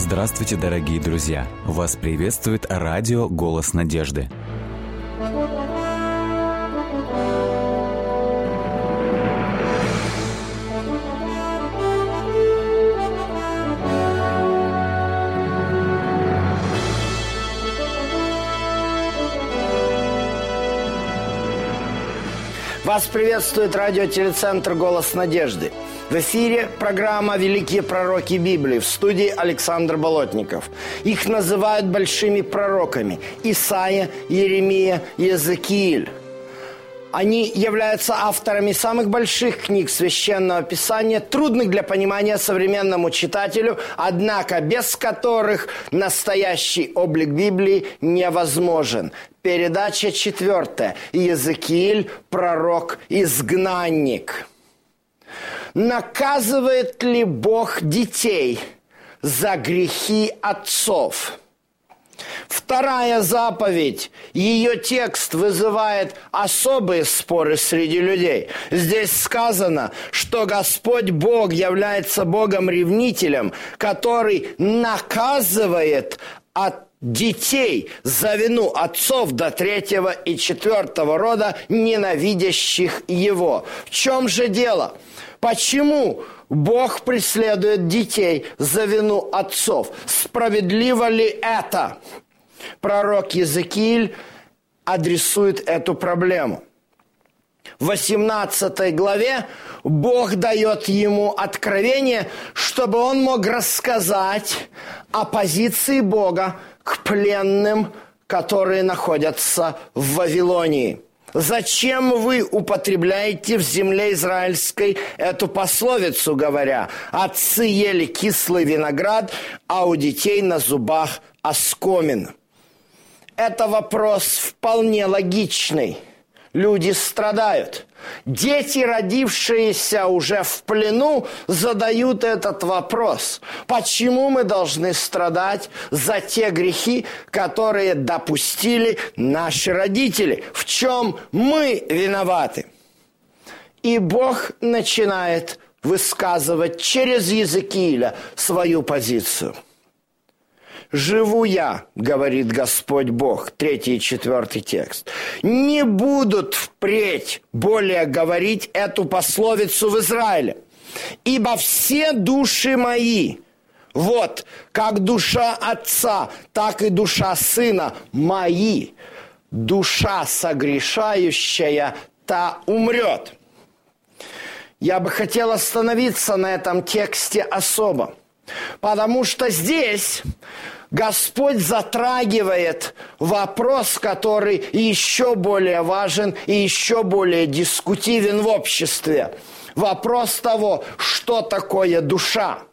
Здравствуйте, дорогие друзья! Вас приветствует радио «Голос надежды». Вас приветствует радиотелецентр «Голос надежды». В эфире программа «Великие пророки Библии» в студии Александр Болотников. Их называют большими пророками – Исаия, Еремия, Езекииль. Они являются авторами самых больших книг Священного Писания, трудных для понимания современному читателю, однако без которых настоящий облик Библии невозможен. Передача четвертая. Иезекииль, пророк-изгнанник. Наказывает ли Бог детей за грехи отцов? Вторая заповедь, ее текст вызывает особые споры среди людей. Здесь сказано, что Господь Бог является Богом-ревнителем, который наказывает от детей за вину отцов до третьего и четвертого рода, ненавидящих его. В чем же дело? Почему Бог преследует детей за вину отцов? Справедливо ли это? Пророк Езекииль адресует эту проблему. В 18 главе Бог дает ему откровение, чтобы он мог рассказать о позиции Бога к пленным, которые находятся в Вавилонии – Зачем вы употребляете в земле израильской эту пословицу, говоря, отцы ели кислый виноград, а у детей на зубах оскомин? Это вопрос вполне логичный. Люди страдают. Дети, родившиеся уже в плену, задают этот вопрос. Почему мы должны страдать за те грехи, которые допустили наши родители? В чем мы виноваты? И Бог начинает высказывать через Языкииля свою позицию – живу я, говорит Господь Бог, третий и четвертый текст. Не будут впредь более говорить эту пословицу в Израиле, ибо все души мои, вот, как душа отца, так и душа сына мои, душа согрешающая, та умрет. Я бы хотел остановиться на этом тексте особо, потому что здесь Господь затрагивает вопрос, который еще более важен и еще более дискутивен в обществе. Вопрос того, что такое душа.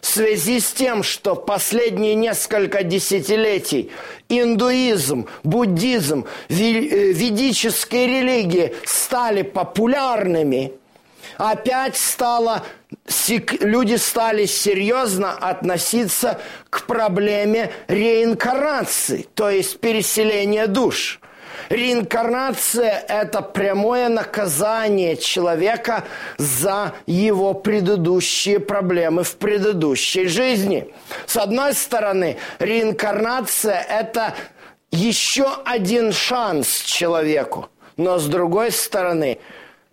В связи с тем, что последние несколько десятилетий индуизм, буддизм, э, ведические религии стали популярными – опять стало, люди стали серьезно относиться к проблеме реинкарнации, то есть переселения душ. Реинкарнация – это прямое наказание человека за его предыдущие проблемы в предыдущей жизни. С одной стороны, реинкарнация – это еще один шанс человеку. Но с другой стороны,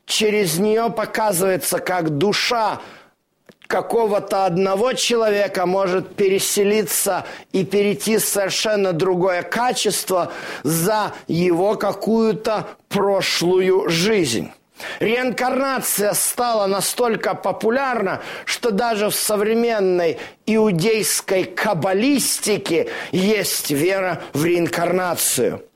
через нее показывается, как душа какого-то одного человека может переселиться и перейти в совершенно другое качество за его какую-то прошлую жизнь. Реинкарнация стала настолько популярна, что даже в современной иудейской каббалистике есть вера в реинкарнацию –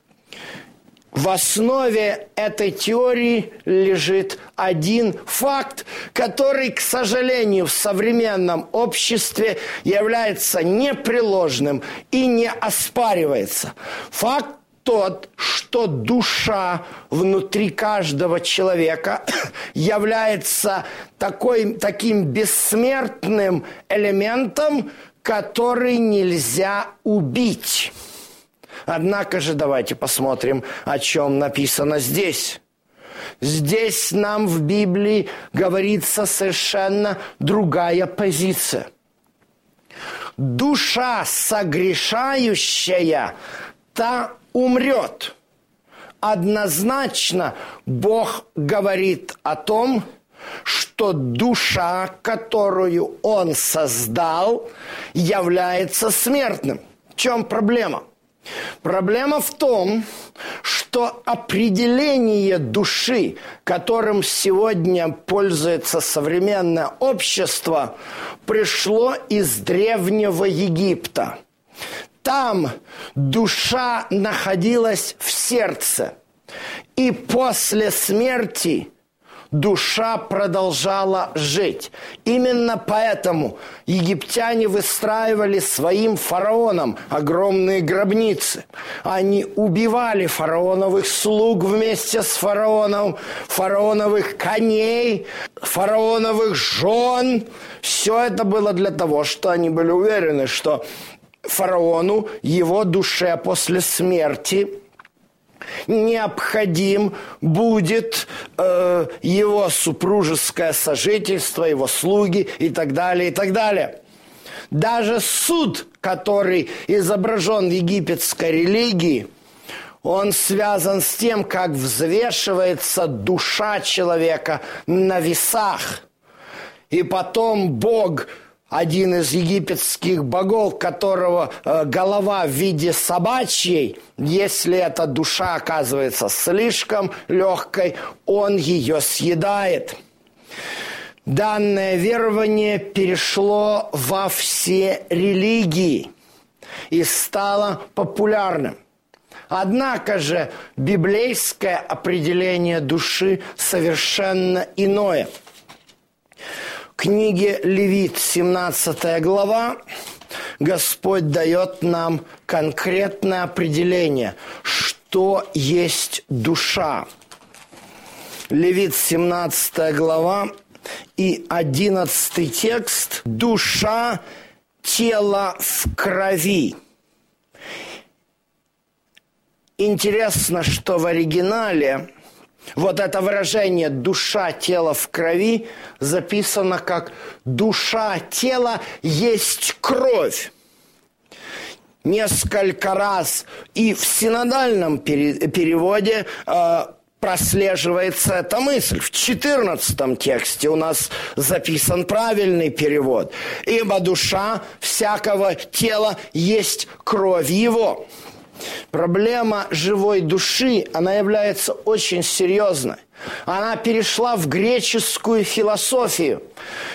в основе этой теории лежит один факт, который, к сожалению, в современном обществе является непреложным и не оспаривается. Факт тот, что душа внутри каждого человека является такой, таким бессмертным элементом, который нельзя убить. Однако же давайте посмотрим, о чем написано здесь. Здесь нам в Библии говорится совершенно другая позиция. душа согрешающая, та умрет. Однозначно Бог говорит о том, что душа, которую Он создал, является смертным. В чем проблема? Проблема в том, что определение души, которым сегодня пользуется современное общество, пришло из Древнего Египта. Там душа находилась в сердце. И после смерти душа продолжала жить. Именно поэтому египтяне выстраивали своим фараонам огромные гробницы. Они убивали фараоновых слуг вместе с фараоном, фараоновых коней, фараоновых жен. Все это было для того, что они были уверены, что фараону, его душе после смерти – необходим будет э, его супружеское сожительство, его слуги и так далее, и так далее. Даже суд, который изображен в египетской религии, он связан с тем, как взвешивается душа человека на весах. И потом Бог один из египетских богов, которого э, голова в виде собачьей, если эта душа оказывается слишком легкой, он ее съедает. Данное верование перешло во все религии и стало популярным. Однако же библейское определение души совершенно иное – книге Левит, 17 глава, Господь дает нам конкретное определение, что есть душа. Левит, 17 глава и 11 текст. Душа – тело в крови. Интересно, что в оригинале вот это выражение «душа, тело в крови» записано как «душа, тело есть кровь». Несколько раз и в синодальном переводе э, прослеживается эта мысль. В 14 тексте у нас записан правильный перевод. «Ибо душа всякого тела есть кровь его». Проблема живой души, она является очень серьезной. Она перешла в греческую философию.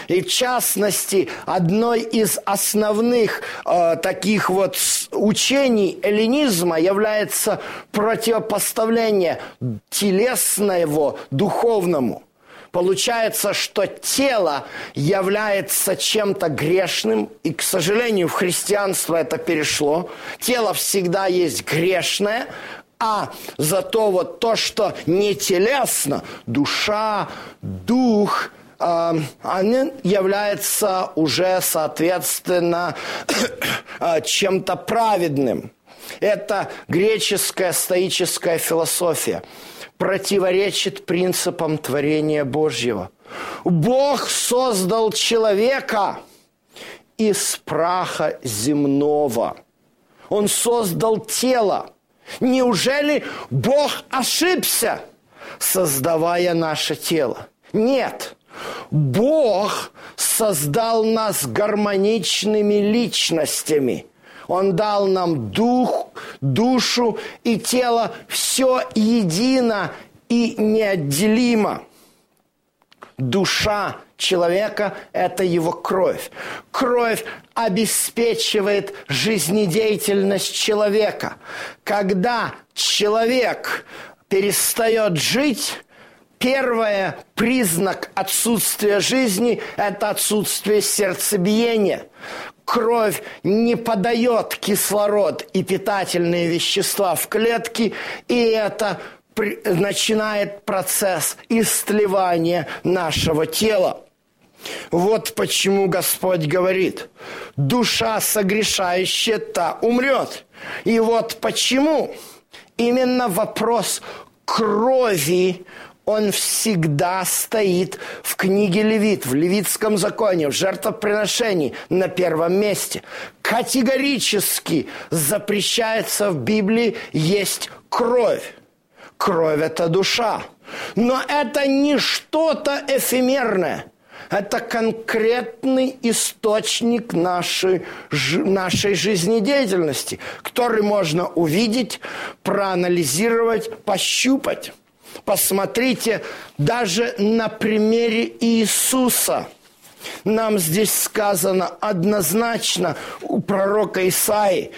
И в частности, одной из основных э, таких вот учений эллинизма является противопоставление телесного духовному – Получается, что тело является чем-то грешным, и, к сожалению, в христианство это перешло. Тело всегда есть грешное, а зато вот то, что не телесно, душа, дух, э, они являются уже, соответственно, э, чем-то праведным. Это греческая стоическая философия противоречит принципам творения Божьего. Бог создал человека из праха земного. Он создал тело. Неужели Бог ошибся, создавая наше тело? Нет. Бог создал нас гармоничными личностями – он дал нам дух, душу и тело, все едино и неотделимо. Душа человека – это его кровь. Кровь обеспечивает жизнедеятельность человека. Когда человек перестает жить, первый признак отсутствия жизни – это отсутствие сердцебиения кровь не подает кислород и питательные вещества в клетки, и это начинает процесс истлевания нашего тела. Вот почему Господь говорит, душа согрешающая, та умрет. И вот почему именно вопрос крови, он всегда стоит в книге Левит, в левитском законе, в жертвоприношении на первом месте. Категорически запрещается в Библии есть кровь. Кровь – это душа. Но это не что-то эфемерное. Это конкретный источник нашей, нашей жизнедеятельности, который можно увидеть, проанализировать, пощупать. Посмотрите даже на примере Иисуса. Нам здесь сказано однозначно у пророка Исаи.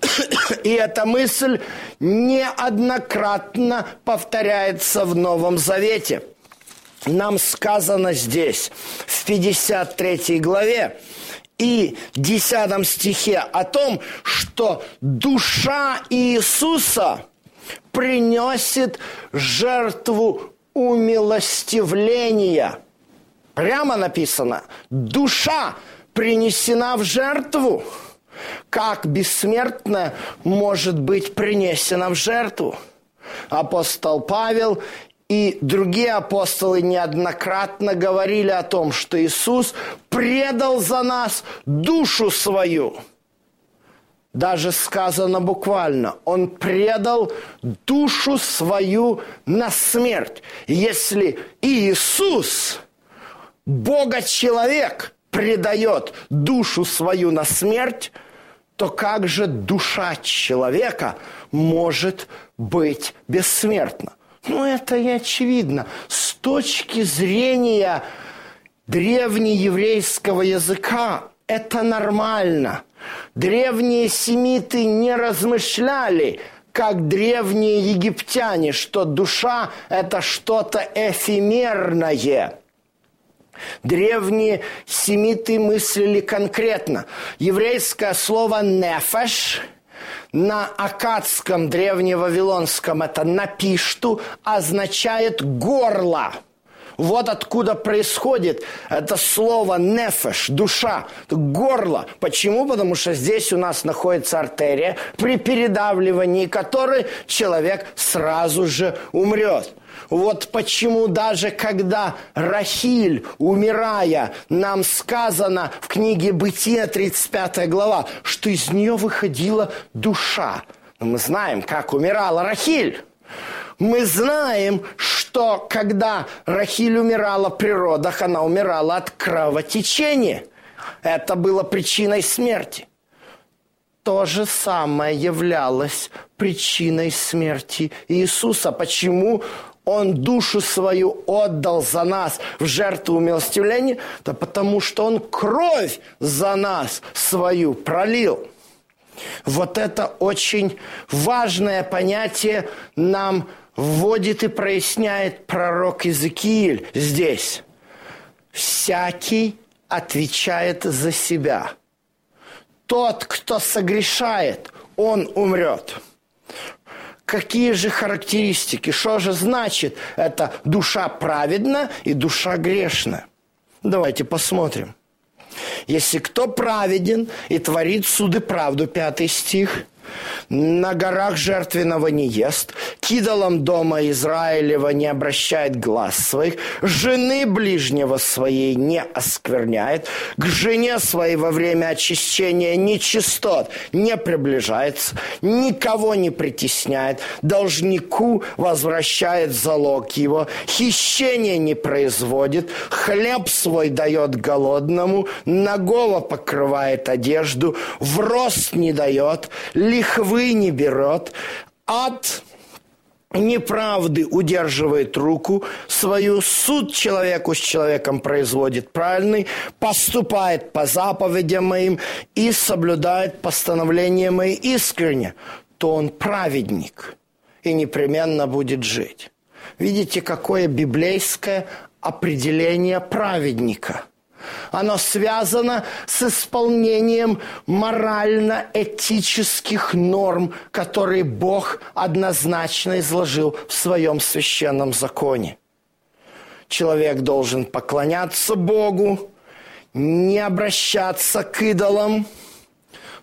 И эта мысль неоднократно повторяется в Новом Завете. Нам сказано здесь, в 53 главе, и 10 стихе о том, что душа Иисуса – приносит жертву умилостивления. Прямо написано, душа принесена в жертву. Как бессмертная может быть принесена в жертву? Апостол Павел и другие апостолы неоднократно говорили о том, что Иисус предал за нас душу свою – даже сказано буквально, он предал душу свою на смерть. Если Иисус, Бога-человек, предает душу свою на смерть, то как же душа человека может быть бессмертна? Ну, это и очевидно. С точки зрения древнееврейского языка это нормально – Древние семиты не размышляли, как древние египтяне, что душа – это что-то эфемерное. Древние семиты мыслили конкретно. Еврейское слово «нефеш» на акадском древневавилонском это «напишту» означает «горло». Вот откуда происходит это слово нефеш, душа, горло. Почему? Потому что здесь у нас находится артерия, при передавливании которой человек сразу же умрет. Вот почему даже когда Рахиль, умирая, нам сказано в книге «Бытие», 35 глава, что из нее выходила душа. Мы знаем, как умирала Рахиль. Мы знаем, когда Рахиль умирала при родах, она умирала от кровотечения. Это было причиной смерти. То же самое являлось причиной смерти Иисуса. Почему он душу свою отдал за нас в жертву милостивления? Да потому что он кровь за нас свою пролил. Вот это очень важное понятие нам вводит и проясняет пророк Иезекииль здесь. Всякий отвечает за себя. Тот, кто согрешает, он умрет. Какие же характеристики? Что же значит это душа праведна и душа грешна? Давайте посмотрим. Если кто праведен и творит суды правду, пятый стих, на горах жертвенного не ест, кидалом дома Израилева не обращает глаз своих, жены ближнего своей не оскверняет, к жене своей во время очищения нечистот не приближается, никого не притесняет, должнику возвращает залог его, хищение не производит, хлеб свой дает голодному, нагого покрывает одежду, в рост не дает, лихвы не берет, от неправды удерживает руку свою, суд человеку с человеком производит правильный, поступает по заповедям моим и соблюдает постановления мои искренне, то он праведник и непременно будет жить. Видите, какое библейское определение праведника – оно связано с исполнением морально-этических норм, которые Бог однозначно изложил в своем священном законе. Человек должен поклоняться Богу, не обращаться к идолам,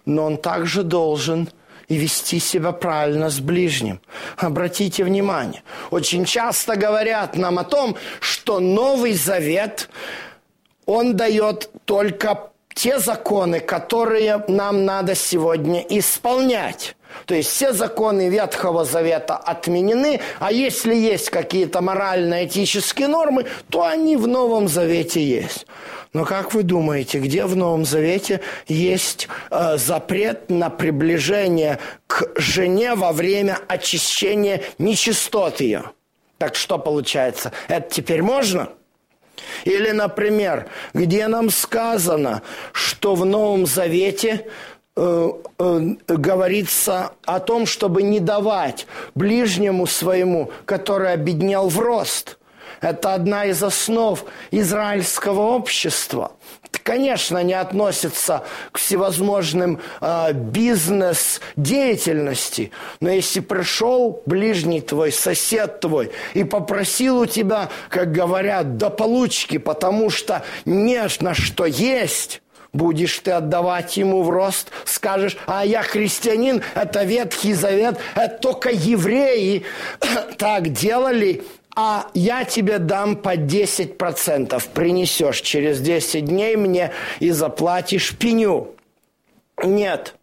но он также должен и вести себя правильно с ближним. Обратите внимание, очень часто говорят нам о том, что Новый Завет, он дает только те законы, которые нам надо сегодня исполнять. То есть все законы Ветхого Завета отменены, а если есть какие-то морально-этические нормы, то они в Новом Завете есть. Но как вы думаете, где в Новом Завете есть э, запрет на приближение к жене во время очищения нечистот ее? Так что получается? Это теперь можно? Или, например, где нам сказано, что в Новом Завете э, э, говорится о том, чтобы не давать ближнему своему, который обеднел в рост. Это одна из основ израильского общества. Конечно, не относится к всевозможным э, бизнес-деятельности, но если пришел ближний твой, сосед твой и попросил у тебя, как говорят, до получки, потому что на что есть, будешь ты отдавать ему в рост, скажешь, а я христианин, это Ветхий Завет, это только евреи так делали, а я тебе дам по 10%, принесешь через 10 дней мне и заплатишь пеню. Нет,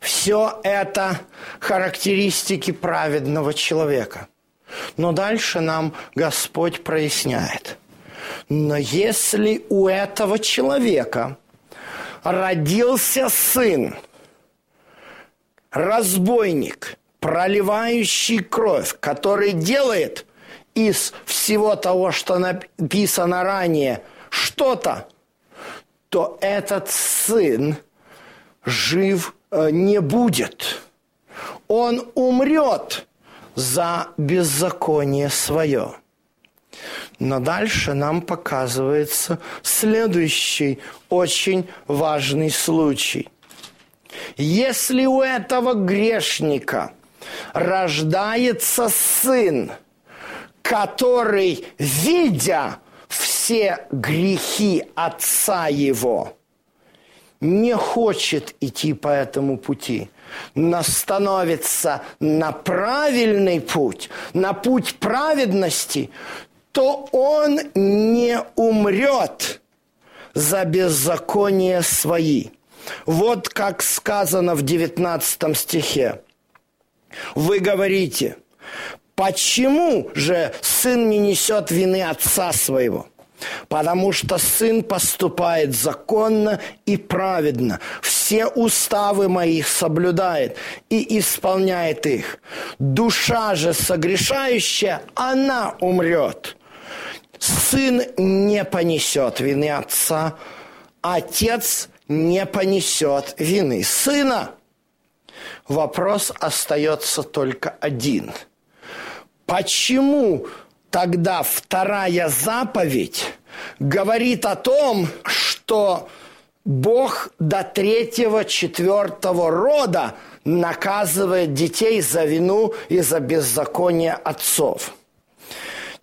все это характеристики праведного человека. Но дальше нам Господь проясняет. Но если у этого человека родился сын, разбойник, проливающий кровь, который делает – из всего того, что написано ранее, что-то, то этот сын жив э, не будет. Он умрет за беззаконие свое. Но дальше нам показывается следующий очень важный случай. Если у этого грешника рождается сын – который, видя все грехи отца его, не хочет идти по этому пути, но становится на правильный путь, на путь праведности, то он не умрет за беззаконие свои. Вот как сказано в 19 стихе. Вы говорите, Почему же сын не несет вины отца своего? Потому что сын поступает законно и праведно, все уставы моих соблюдает и исполняет их. Душа же согрешающая, она умрет. Сын не понесет вины отца, отец не понесет вины сына. Вопрос остается только один – Почему тогда вторая заповедь говорит о том, что Бог до третьего, четвертого рода наказывает детей за вину и за беззаконие отцов?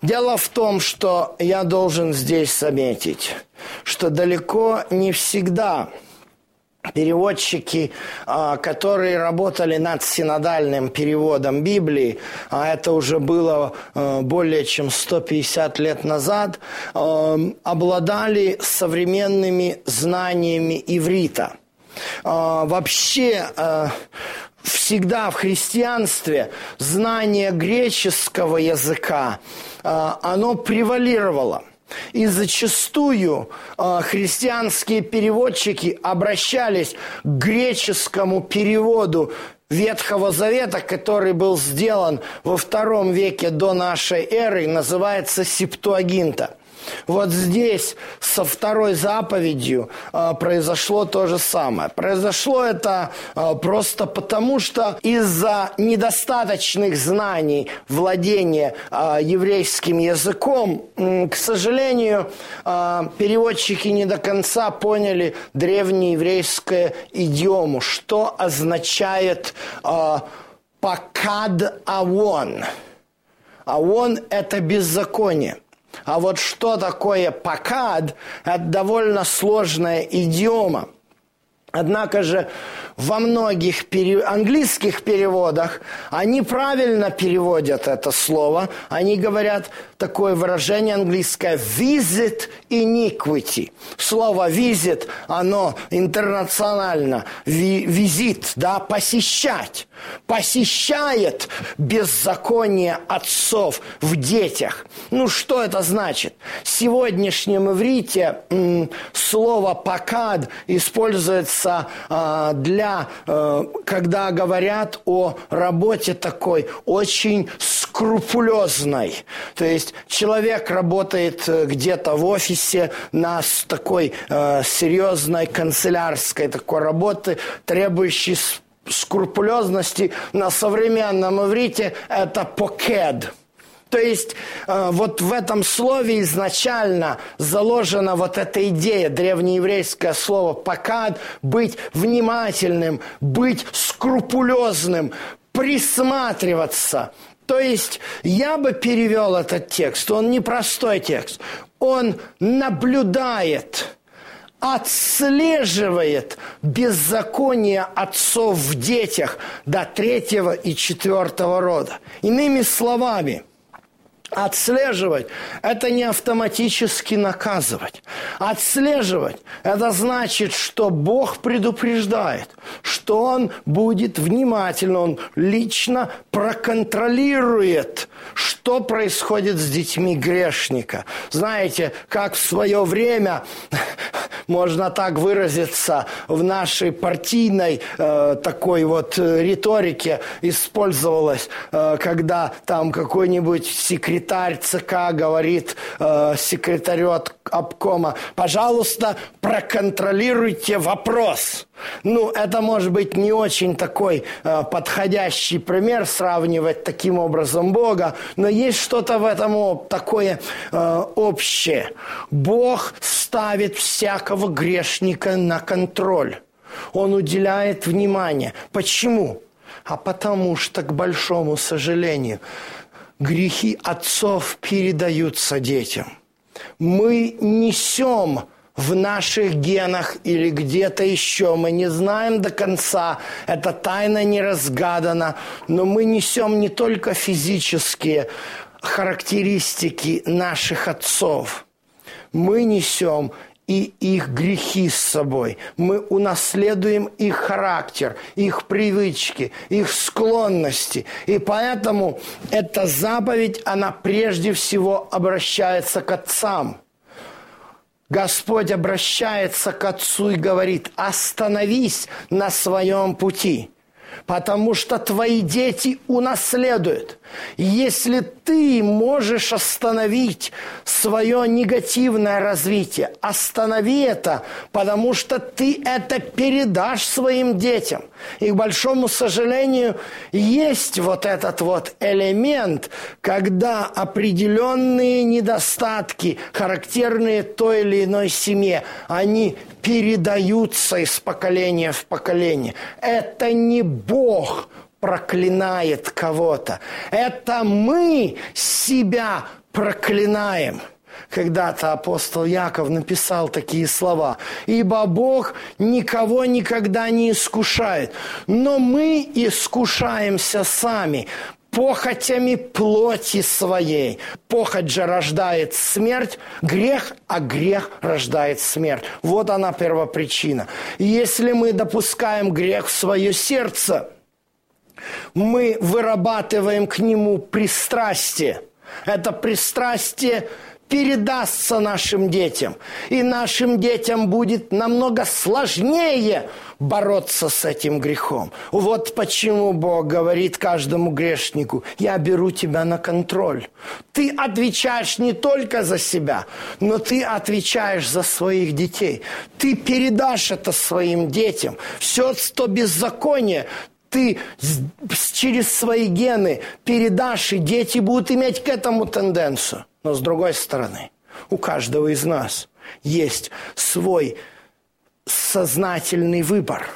Дело в том, что я должен здесь заметить, что далеко не всегда – переводчики, а, которые работали над синодальным переводом Библии, а это уже было а, более чем 150 лет назад, а, обладали современными знаниями иврита. Вообще, всегда в христианстве знание греческого языка, оно превалировало – и зачастую э, христианские переводчики обращались к греческому переводу Ветхого Завета, который был сделан во втором веке до нашей эры, называется Септуагинта – вот здесь со второй заповедью э, произошло то же самое. Произошло это э, просто потому, что из-за недостаточных знаний владения э, еврейским языком, э, к сожалению, э, переводчики не до конца поняли древнееврейское идиому, что означает э, «покад авон». Авон – это беззаконие. А вот что такое покад, это довольно сложная идиома. Однако же во многих пере... английских переводах они правильно переводят это слово. Они говорят такое выражение английское «visit iniquity». Слово «visit», оно интернационально, «визит», да, «посещать». Посещает беззаконие отцов в детях. Ну, что это значит? В сегодняшнем иврите слово «покад» используется а, для, а, когда говорят о работе такой очень скрупулезной. То есть человек работает э, где-то в офисе на такой э, серьезной канцелярской такой работы, требующей скрупулезности на современном иврите это покед. То есть э, вот в этом слове изначально заложена вот эта идея, древнееврейское слово «покад», быть внимательным, быть скрупулезным, присматриваться. То есть я бы перевел этот текст, он непростой текст, он наблюдает, отслеживает беззаконие отцов в детях до третьего и четвертого рода. Иными словами – Отслеживать – это не автоматически наказывать. Отслеживать – это значит, что Бог предупреждает, что Он будет внимательно, Он лично проконтролирует, что происходит с детьми грешника. Знаете, как в свое время можно так выразиться, в нашей партийной э, такой вот риторике использовалось, э, когда там какой-нибудь секретарь ЦК говорит э, секретарю от обкома, пожалуйста, проконтролируйте вопрос. Ну, это может быть не очень такой э, подходящий пример сравнивать таким образом Бога, но есть что-то в этом такое э, общее. Бог ставит всякого грешника на контроль. Он уделяет внимание. Почему? А потому что, к большому сожалению, грехи отцов передаются детям. Мы несем в наших генах или где-то еще. Мы не знаем до конца, эта тайна не разгадана, но мы несем не только физические характеристики наших отцов, мы несем и их грехи с собой. Мы унаследуем их характер, их привычки, их склонности. И поэтому эта заповедь, она прежде всего обращается к отцам – Господь обращается к Отцу и говорит, остановись на своем пути потому что твои дети унаследуют. Если ты можешь остановить свое негативное развитие, останови это, потому что ты это передашь своим детям. И, к большому сожалению, есть вот этот вот элемент, когда определенные недостатки, характерные той или иной семье, они передаются из поколения в поколение. Это не Бог проклинает кого-то. Это мы себя проклинаем. Когда-то апостол Яков написал такие слова. «Ибо Бог никого никогда не искушает, но мы искушаемся сами, похотями плоти своей. Похоть же рождает смерть, грех, а грех рождает смерть. Вот она первопричина. Если мы допускаем грех в свое сердце, мы вырабатываем к нему пристрастие. Это пристрастие передастся нашим детям. И нашим детям будет намного сложнее бороться с этим грехом. Вот почему Бог говорит каждому грешнику, я беру тебя на контроль. Ты отвечаешь не только за себя, но ты отвечаешь за своих детей. Ты передашь это своим детям. Все то беззаконие ты через свои гены передашь, и дети будут иметь к этому тенденцию. Но с другой стороны, у каждого из нас есть свой сознательный выбор,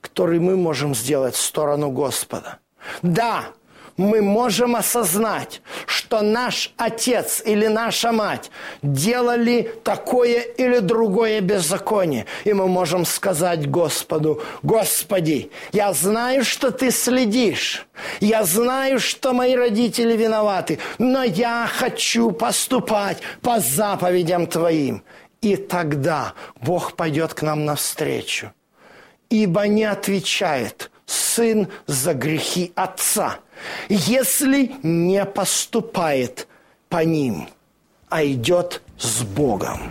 который мы можем сделать в сторону Господа. Да, мы можем осознать, что наш отец или наша мать делали такое или другое беззаконие. И мы можем сказать Господу, Господи, я знаю, что Ты следишь. Я знаю, что мои родители виноваты, но я хочу поступать по заповедям Твоим. И тогда Бог пойдет к нам навстречу. Ибо не отвечает сын за грехи отца – если не поступает по ним, а идет с Богом.